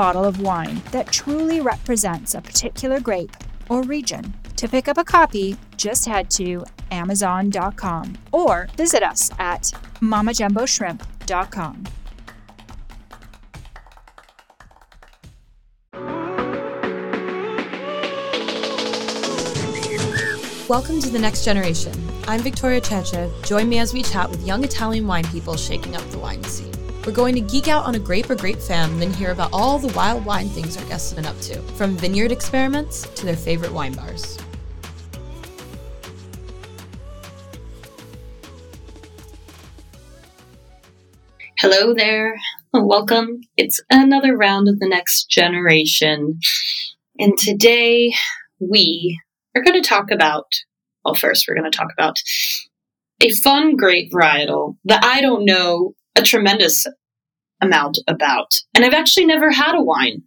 bottle of wine that truly represents a particular grape or region. To pick up a copy, just head to Amazon.com or visit us at MamaJumboShrimp.com. Welcome to the next generation. I'm Victoria Cece. Join me as we chat with young Italian wine people shaking up the wine scene. We're going to geek out on a grape or grape fam, then hear about all the wild wine things our guests have been up to, from vineyard experiments to their favorite wine bars. Hello there. Welcome. It's another round of the next generation. And today we are going to talk about, well, first, we're going to talk about a fun grape varietal that I don't know a tremendous amount about. And I've actually never had a wine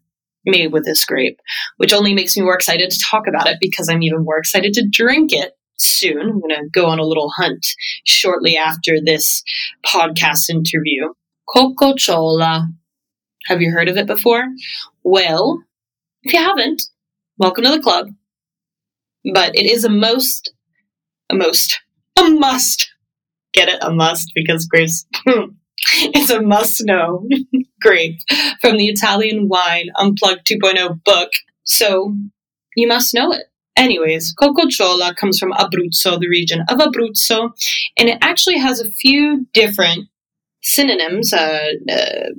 made with this grape, which only makes me more excited to talk about it because I'm even more excited to drink it soon. I'm going to go on a little hunt shortly after this podcast interview. Cococciolo. Have you heard of it before? Well, if you haven't, welcome to the club but it is a most, a most, a must. Get it? A must because Grace, hmm, it's a must know grape from the Italian Wine Unplugged 2.0 book. So you must know it. Anyways, Cococciolo comes from Abruzzo, the region of Abruzzo, and it actually has a few different synonyms. Uh, uh,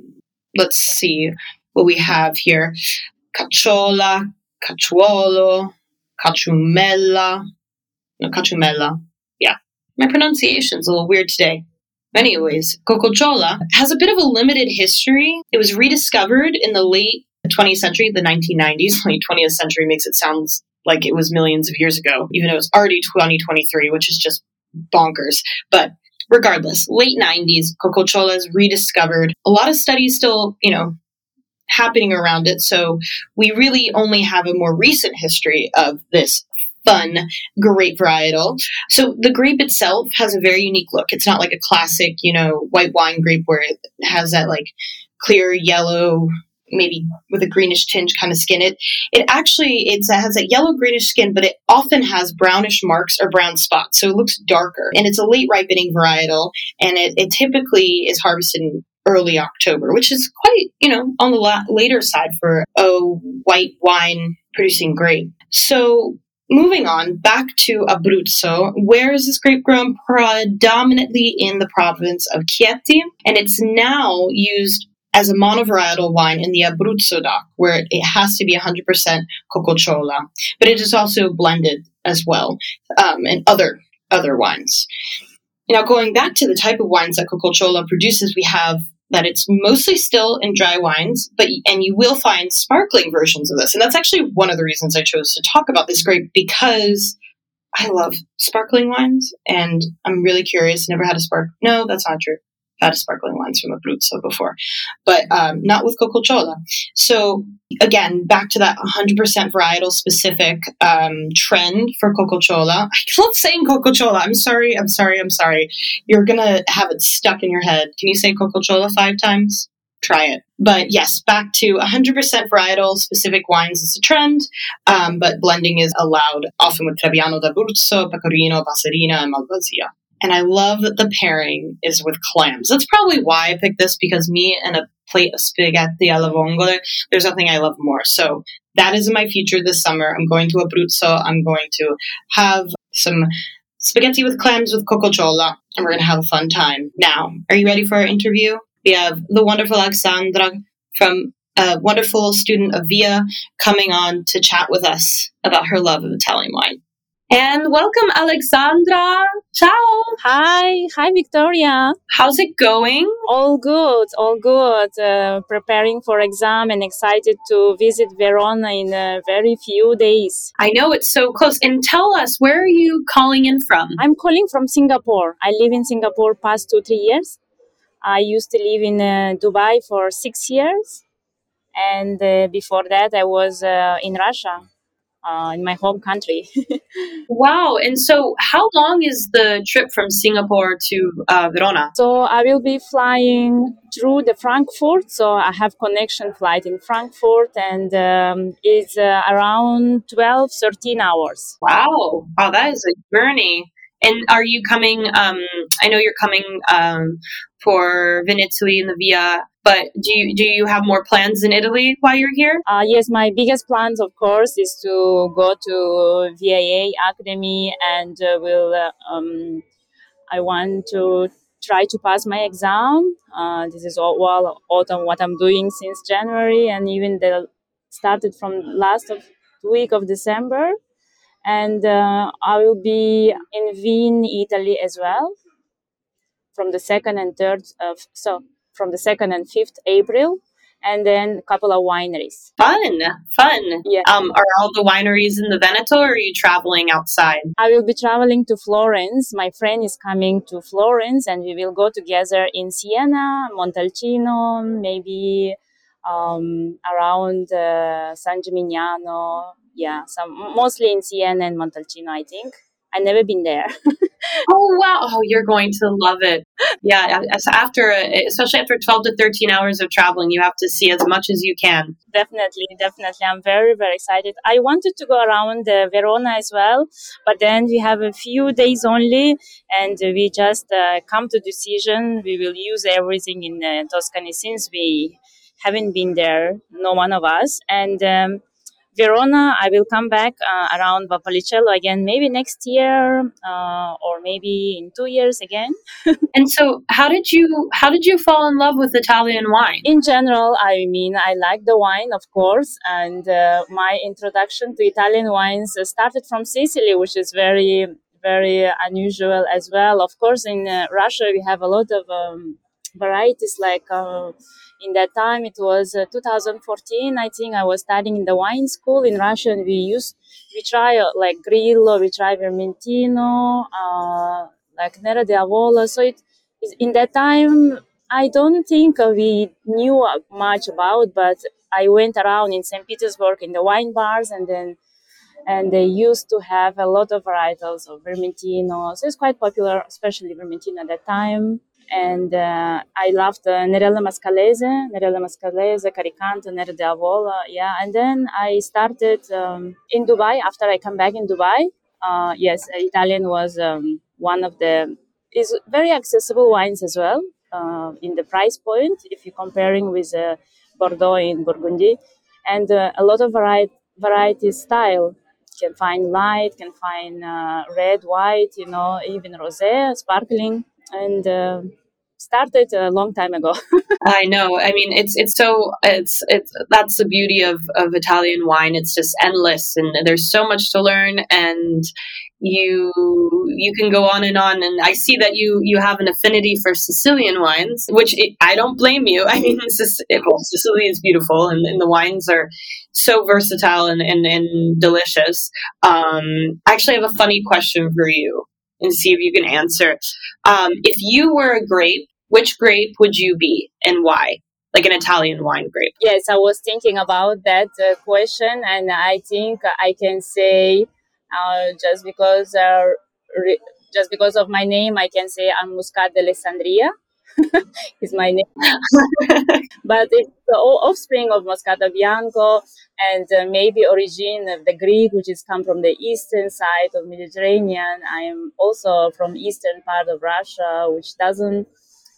let's see what we have here. Cacciola, Cacciuolo, Cachumella. No, Cachumella. Yeah. My pronunciation's a little weird today. Anyways, Cococciolo has a bit of a limited history. It was rediscovered in the late 20th century, the 1990s. Late 20th century makes it sound like it was millions of years ago, even though it's already 2023, which is just bonkers. But regardless, late 90s, Cococciolo is rediscovered. A lot of studies still, you know, happening around it. So we really only have a more recent history of this fun grape varietal. So the grape itself has a very unique look. It's not like a classic, you know, white wine grape where it has that like clear yellow maybe with a greenish tinge kind of skin. It it actually it's, it has a yellow greenish skin, but it often has brownish marks or brown spots, so it looks darker. And it's a late ripening varietal, and it, it typically is harvested in early October, which is quite, you know, on the la- later side for a white wine producing grape. So moving on back to Abruzzo, where is this grape grown? Predominantly in the province of Chieti, and it's now used as a monovarietal wine in the Abruzzo DOC, where it has to be 100% Cococciolo, but it is also blended as well, um, and other other wines. Now, going back to the type of wines that Cococciolo produces, we have that it's mostly still in dry wines, but and you will find sparkling versions of this. And that's actually one of the reasons I chose to talk about this grape because I love sparkling wines and I'm really curious. Never had a spark. No, that's not true had sparkling wines from Abruzzo before, but um, not with Cococciolo. So again, back to that 100% varietal specific um, trend for Cococciolo. I love saying Cococciolo. I'm sorry. I'm sorry. I'm sorry. You're gonna have it stuck in your head. Can you say Cococciolo five times? Try it. But yes, back to 100% varietal specific wines is a trend, um, but blending is allowed often with Trebbiano d'Abruzzo, Pecorino, Passerina, and Malvasia. And I love that the pairing is with clams. That's probably why I picked this because me and a plate of spaghetti alla vongole, there's nothing I love more. So that is my future this summer. I'm going to Abruzzo. I'm going to have some spaghetti with clams with cococciolo, and we're going to have a fun time. Now, are you ready for our interview? We have the wonderful Alexandra from a wonderful student of VIA coming on to chat with us about her love of Italian wine. And welcome, Alexandra. Ciao. Hi. Hi, Victoria. How's it going? All good. All good. Uh, preparing for exam and excited to visit Verona in a very few days. I know it's so close. And tell us, where are you calling in from? I'm calling from Singapore. I live in Singapore past two, three years. I used to live in uh, Dubai for six years. And uh, before that, I was uh, in Russia uh, in my home country. wow. And so, how long is the trip from Singapore to uh, Verona? So, I will be flying through the Frankfurt. So, I have connection flight in Frankfurt and um, it's uh, around 12, 13 hours. Wow. Wow, that is a journey. And are you coming? Um, I know you're coming um, for Vinitaly and the Via, but do you do you have more plans in Italy while you're here? Uh, yes, my biggest plans, of course, is to go to VIA Academy, and uh, will uh, um, I want to try to pass my exam. Uh, this is all well, autumn what I'm doing since January, and even the started from last of week of December and uh, I will be in Vinitaly as well, from the second and third of so from the second and fifth April, and then a couple of wineries. Fun, fun. Yeah. Um, are all the wineries in the Veneto, or are you traveling outside? I will be traveling to Florence. My friend is coming to Florence, and we will go together in Siena, Montalcino, maybe um, around uh, San Gimignano, yeah, some mostly in Siena and Montalcino, I think. I've never been there. oh wow! Oh, you're going to love it. Yeah, after especially after 12 to 13 hours of traveling, you have to see as much as you can. Definitely, definitely. I'm very very excited. I wanted to go around uh, Verona as well, but then we have a few days only, and we just uh, come to decision. We will use everything in uh, Tuscany since we haven't been there, no one of us, and. Um, Verona, I will come back uh, around Valpolicella again, maybe next year uh, or maybe in two years again. and so, how did you how did you fall in love with Italian wine? In general, I mean, I like the wine, of course, and uh, my introduction to Italian wines started from Sicily, which is very very unusual as well. Of course, in uh, Russia, we have a lot of um, varieties like uh, in that time it was uh, 2014 i think i was studying in the wine school in russia and we used we try uh, like grillo we try vermentino uh, like nero d'avola so it is in that time i don't think we knew much about but i went around in st petersburg in the wine bars and then and they used to have a lot of varietals of vermentino. So it's quite popular especially vermentino at that time and uh, I loved uh, Nerello Mascalese, Nerello Mascalese, Carricante, Nero d'Avola, yeah. And then I started um, in Dubai. After I come back in Dubai, uh, yes, Italian was um, one of the is very accessible wines as well uh, in the price point if you're comparing with uh, Bordeaux in Burgundy, and uh, a lot of variety variety style. Can find light, can find red, white, you know, even rosé, sparkling and uh, started a long time ago. I know. I mean, it's it's so it's it's that's the beauty of of Italian wine. It's just endless, and there's so much to learn, and you you can go on and on. And I see that you you have an affinity for Sicilian wines, which it, I don't blame you. I mean, well, Sicily is beautiful, and, and the wines are so versatile and and, and delicious. Um, I actually have a funny question for you and see if you can answer. Um, if you were a grape, which grape would you be and why? Like an Italian wine grape. Yes, I was thinking about that uh, question, and I think I can say uh, just because uh, re- just because of my name, I can say I'm Muscat d'Alessandria. is my name. but it's the offspring of Moscato Bianco and uh, maybe origin of the Greek, which is come from the eastern side of Mediterranean. I am also from eastern part of Russia, which doesn't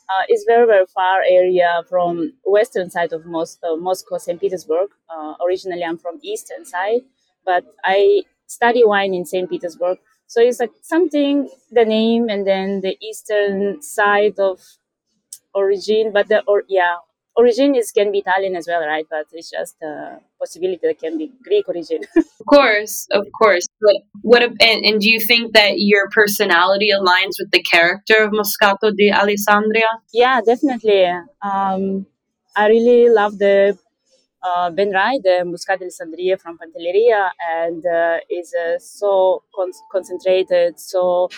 uh, is very very far area from western side of Mos- Moscow, Moscow St. Petersburg. Uh, originally, I'm from eastern side, but I study wine in St. Petersburg. So it's like something the name and then the eastern side of origin, but the or yeah origin is can be Italian as well, right? But it's just a possibility that can be Greek origin. of course, of course. But what? And, and do you think that your personality aligns with the character of Moscato di Alessandria? Yeah, definitely. Um, I really love the uh, Ben Ryé, the Muscat Alessandria from Pantelleria, and uh, is uh, so con- concentrated, so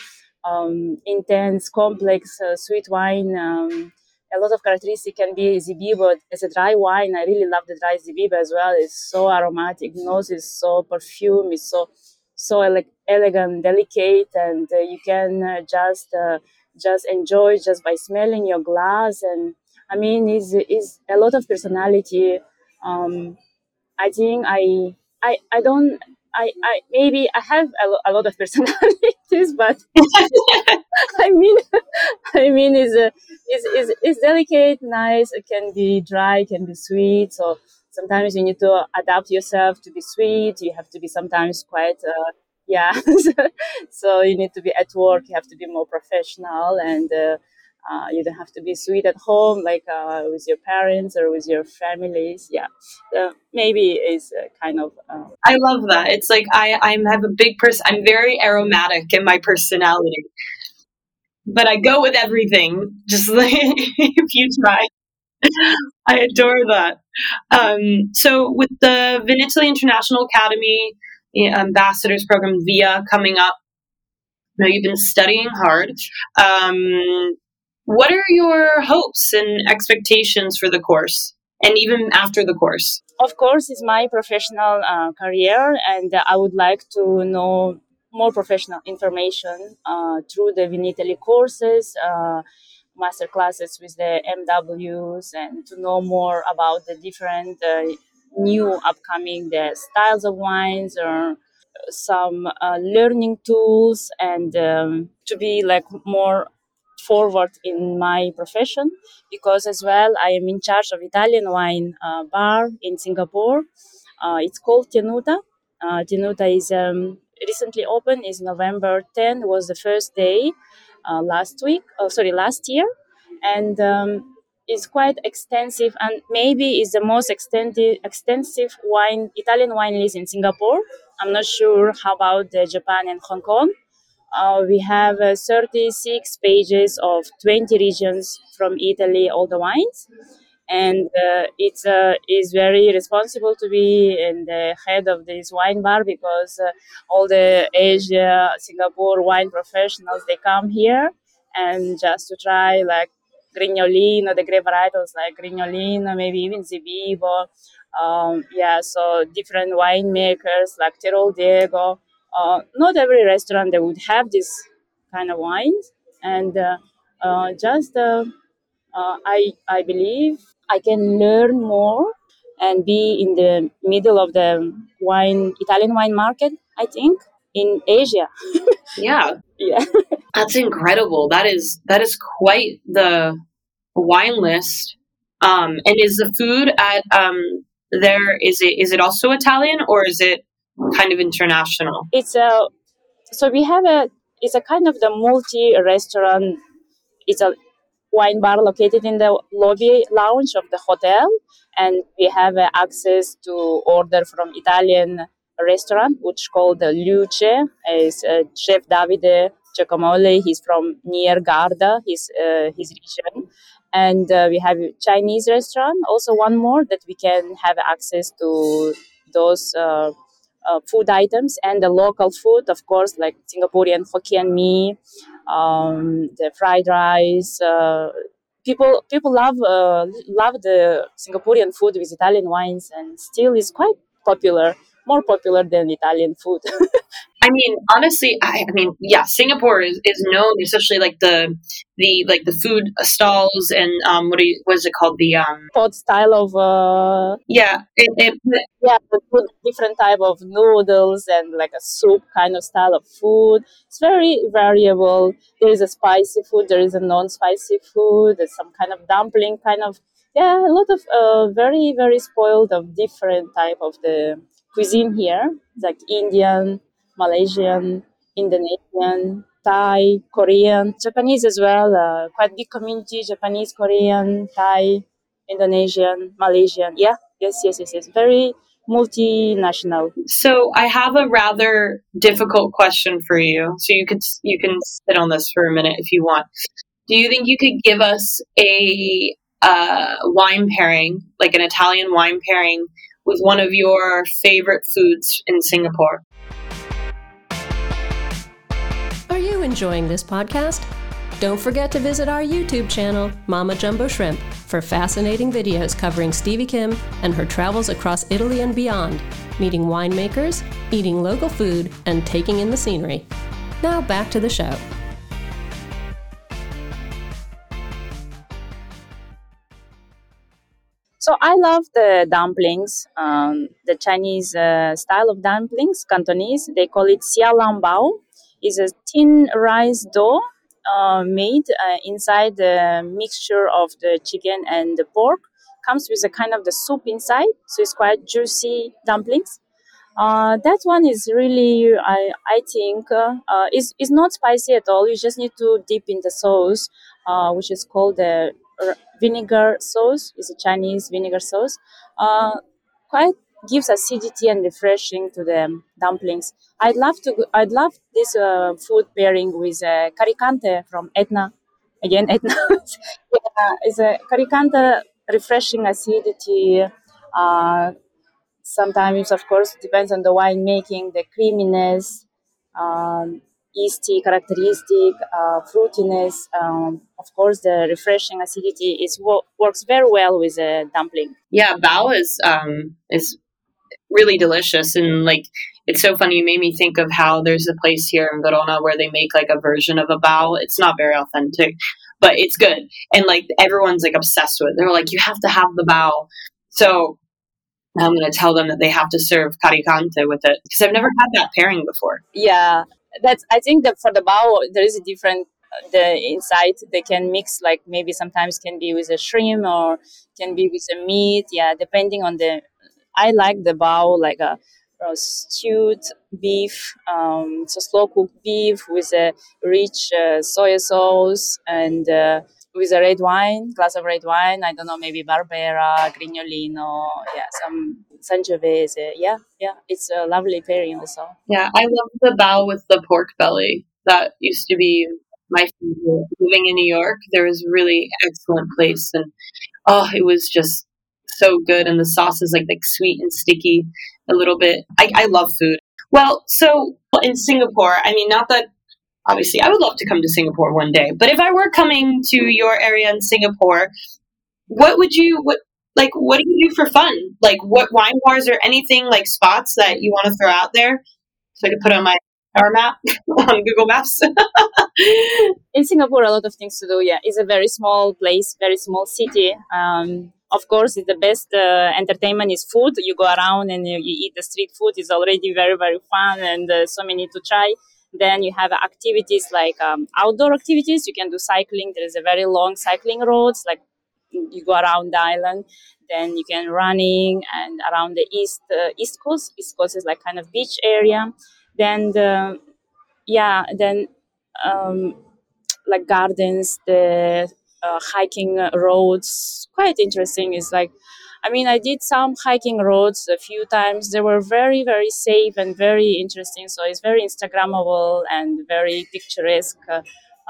um, intense, complex, uh, sweet wine. Um, a lot of characteristics can be Zibibbo as a dry wine. I really love the dry Zibibbo as well. It's so aromatic, nose is so perfume, it's so so ele- elegant, delicate, and uh, you can uh, just uh, just enjoy just by smelling your glass. And I mean, is is a lot of personality. Um, I think I I I don't I, I maybe I have a, a lot of personalities, but I mean, I mean, is is is is delicate, nice. It can be dry, can be sweet. So sometimes you need to adapt yourself to be sweet. You have to be sometimes quite. Uh, yeah, so you need to be at work. You have to be more professional, and uh, uh, you don't have to be sweet at home, like uh, with your parents or with your families. Yeah, maybe is kind of. Uh, I love that. It's like I I'm have a big person. I'm very aromatic in my personality, but I go with everything. Just like if you try. I adore that. Um, so with the Vinitaly International Academy Ambassadors Program VIA coming up, now you've been studying hard. Um, what are your hopes and expectations for the course and even after the course? Of course, it's my professional uh, career, and I would like to know more professional information uh, through the Vinitaly courses, uh, master classes with the MWs, and to know more about the different uh, new upcoming the styles of wines or some uh, learning tools and um, to be like more forward in my profession because as well I am in charge of Italian wine uh, bar in Singapore. Uh, it's called Tenuta. Uh, Tenuta is um, recently opened. is November 10 was the first day uh, last week. Oh, sorry, last year, and um, it's quite extensive and maybe is the most extensive extensive wine Italian wine list in Singapore. I'm not sure how about Japan and Hong Kong uh, we have uh, 36 pages of 20 regions from Italy, all the wines. And uh, it's uh, is very responsible to be in the head of this wine bar because all the Asia, Singapore wine professionals they come here and just to try like Grignolino, the grape varietals like Grignolino, maybe even Zibibbo. Um, yeah, so different winemakers like Teroldego uh, not every restaurant they would have this kind of wines. And uh, uh, just uh, uh, I, I believe I can learn more and be in the middle of the wine Italian wine market I think in Asia. Yeah. Yeah. That's incredible. That is that is quite the wine list. Um, and is the food at um, there is it is it also Italian or is it kind of international? It's a so we have a it's a kind of the multi restaurant. It's a wine bar located in the lobby lounge of the hotel, and we have uh, access to order from Italian restaurant, which called the Luce. Is uh, Chef Davide Giacomoli. He's from near Garda, his uh, his region, and uh, we have Chinese restaurant. Also, one more that we can have access to those uh, food items and the local food, of course, like Singaporean Hokkien mee, um, the fried rice. Uh, people people love uh, love the Singaporean food with Italian wines, and still is quite popular, more popular than Italian food. I mean, honestly, I, I mean, yeah, Singapore is, is known, especially like the the like the food stalls and um, what, you, what is it called? The um, pot style of uh, yeah, it, it, yeah, the different type of noodles and like a soup kind of style of food. It's very variable. There is a spicy food, there is a non-spicy food. There's some kind of dumpling kind of yeah, a lot of uh, very very spoiled of different type of the cuisine here, like Indian Malaysian, Indonesian, Thai, Korean, Japanese as well. Uh, quite big community, Japanese, Korean, Thai, Indonesian, Malaysian. Yeah, yes, yes, yes, yes. Very multinational. So I have a rather difficult question for you. So you could you can sit on this for a minute if you want. Do you think you could give us a uh, wine pairing, like an Italian wine pairing, with one of your favorite foods in Singapore? Enjoying this podcast? Don't forget to visit our YouTube channel, Mama Jumbo Shrimp, for fascinating videos covering Stevie Kim and her travels across Italy and beyond, meeting winemakers, eating local food, and taking in the scenery. Now back to the show. So I love the dumplings, um, the Chinese uh, style of dumplings, Cantonese. They call it xiao long bao. It's a thin rice dough uh, made uh, inside the mixture of the chicken and the pork. Comes with a kind of the soup inside, so it's quite juicy dumplings. Uh, that one is really, I, I think, uh, uh, is is not spicy at all. You just need to dip in the sauce, uh, which is called the vinegar sauce. It's a Chinese vinegar sauce. quite gives acidity and refreshing to the dumplings. I'd love to. I'd love this uh, food pairing with uh, carricante from Etna. Again, Etna. yeah, it's a carricante refreshing acidity. Uh, sometimes, of course, depends on the wine making, the creaminess, um, yeasty characteristic, uh, fruitiness. Um, of course, the refreshing acidity is works very well with a dumpling. Yeah, bao is um, is really delicious and like it's so funny you made me think of how there's a place here in Verona where they make like a version of a bao. It's not very authentic, but it's good. And like everyone's like obsessed with it. They're like, you have to have the bao. So I'm going to tell them that they have to serve carricante with it because I've never had that pairing before. Yeah, that's, I think that for the bao, there is a different uh, the inside they can mix like maybe sometimes can be with a shrimp or can be with a meat yeah depending on the I like the bao like a, a stewed beef, um, so slow cooked beef with a rich uh, soy sauce and uh, with a red wine, glass of red wine. I don't know, maybe Barbera, Grignolino, yeah, some Sangiovese. Yeah, yeah, it's a lovely pairing also. Yeah, I love the bao with the pork belly. That used to be my favorite. Living in New York, there was a really excellent place, and oh, it was just so good, and the sauce is like like sweet and sticky a little bit. I, I love food. Well, so in Singapore, I mean, not that obviously I would love to come to Singapore one day, but if I were coming to your area in Singapore, what would you what like what do you do for fun? Like what wine bars or anything like spots that you want to throw out there so I could put on my our map on Google Maps. in Singapore, a lot of things to do. Yeah, it's a very small place, very small city. Um, of course, the best uh, entertainment is food. You go around and you, eat the street food. is already very, very fun and uh, so many to try. Then you have activities like um, outdoor activities. You can do cycling. There is a very long cycling roads, like you go around the island. Then you can running and around the east uh, east coast. East coast is like kind of beach area. Then the yeah, then um, like gardens, the uh, hiking roads. Quite interesting. Is like, I mean, I did some hiking roads a few times. They were very, very safe and very interesting. So it's very Instagrammable and very picturesque. Uh,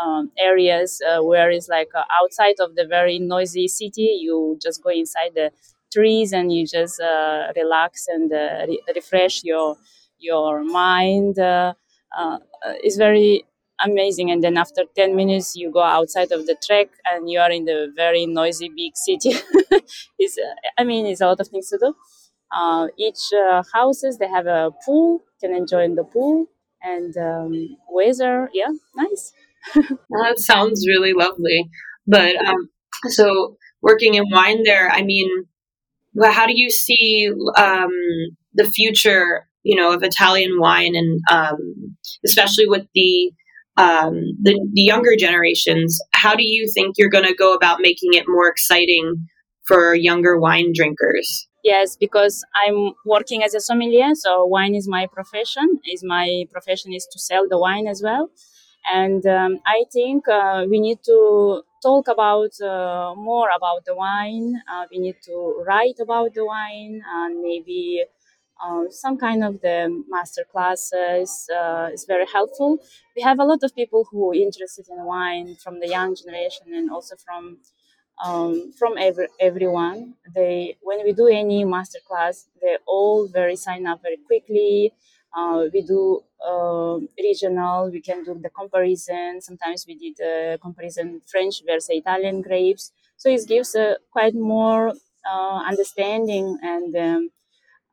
um, areas uh, where it's like uh, outside of the very noisy city, you just go inside the trees and you just uh, relax and uh, re- refresh your your mind. Uh, it's very amazing. And then after 10 minutes you go outside of the track and you are in the very noisy big city. It's, i mean it's a lot of things to do. Uh, each uh, houses they have a pool. Can enjoy in the pool. And um, weather yeah nice. That sounds really lovely. But um, so working in wine there i mean how do you see um, the future you know of italian wine and um, especially with the um, the, the younger generations, how do you think you're going to go about making it more exciting for younger wine drinkers? Yes, because I'm working as a sommelier, so wine is my profession. Is my profession is to sell the wine as well, and um, I think uh, we need to talk about uh, more about the wine. Uh, we need to write about the wine and maybe um, some kind of the master classes uh, is very helpful. We have a lot of people who are interested in wine from the young generation and also from um, from every, everyone. They when we do any master class, they all very sign up very quickly. Uh, we do uh, regional. We can do the comparison. Sometimes we did a comparison French versus Italian grapes. So it gives a quite more uh, understanding and. Um,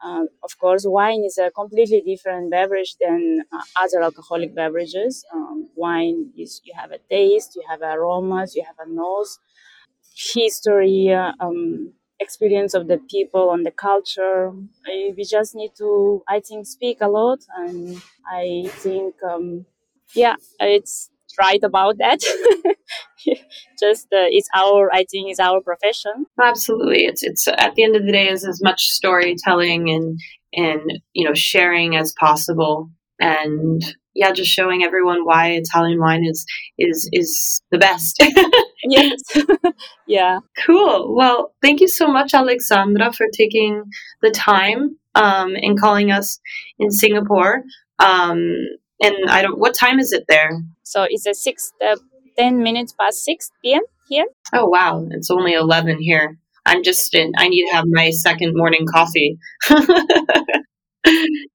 uh, of course, wine is a completely different beverage than uh, other alcoholic beverages. Um, wine is you have a taste, you have aromas, you have a nose, history, uh, um, experience of the people and the culture. We just need to, I think, speak a lot, and I think, um, yeah, it's right about that. just uh, it's our i think it's our profession. Absolutely. It's it's at the end of the day is as much storytelling and and you know sharing as possible. And yeah just showing everyone why italian wine is is is the best. Yes. Yeah. Cool. Well thank you so much alexandra for taking the time um, and calling us in singapore. Um, and i don't what time is it there so it's a six uh, 10 minutes past 6 p.m. here. Oh, wow. It's only 11 here. I'm just in, I need to have my second morning coffee. and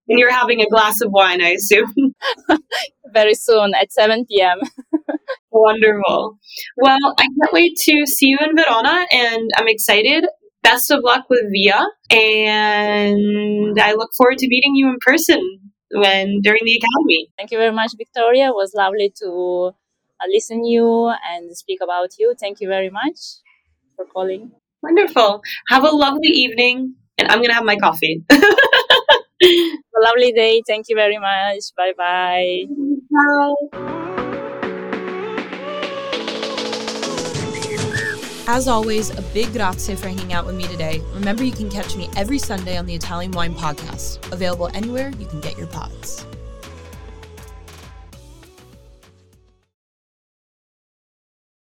you're having a glass of wine, I assume. Very soon at 7 p.m. Wonderful. Well, I can't wait to see you in Verona, and I'm excited. Best of luck with Via, and I look forward to meeting you in person when during the academy. Thank you very much, Victoria. It was lovely to uh, listen you and speak about you. Thank you very much for calling. Wonderful. Have a lovely evening, and I'm gonna have my coffee. a lovely day. Thank you very much. Bye bye. Bye. As always, a big grazie for hanging out with me today. Remember, you can catch me every Sunday on the Italian Wine Podcast, available anywhere you can get your pods.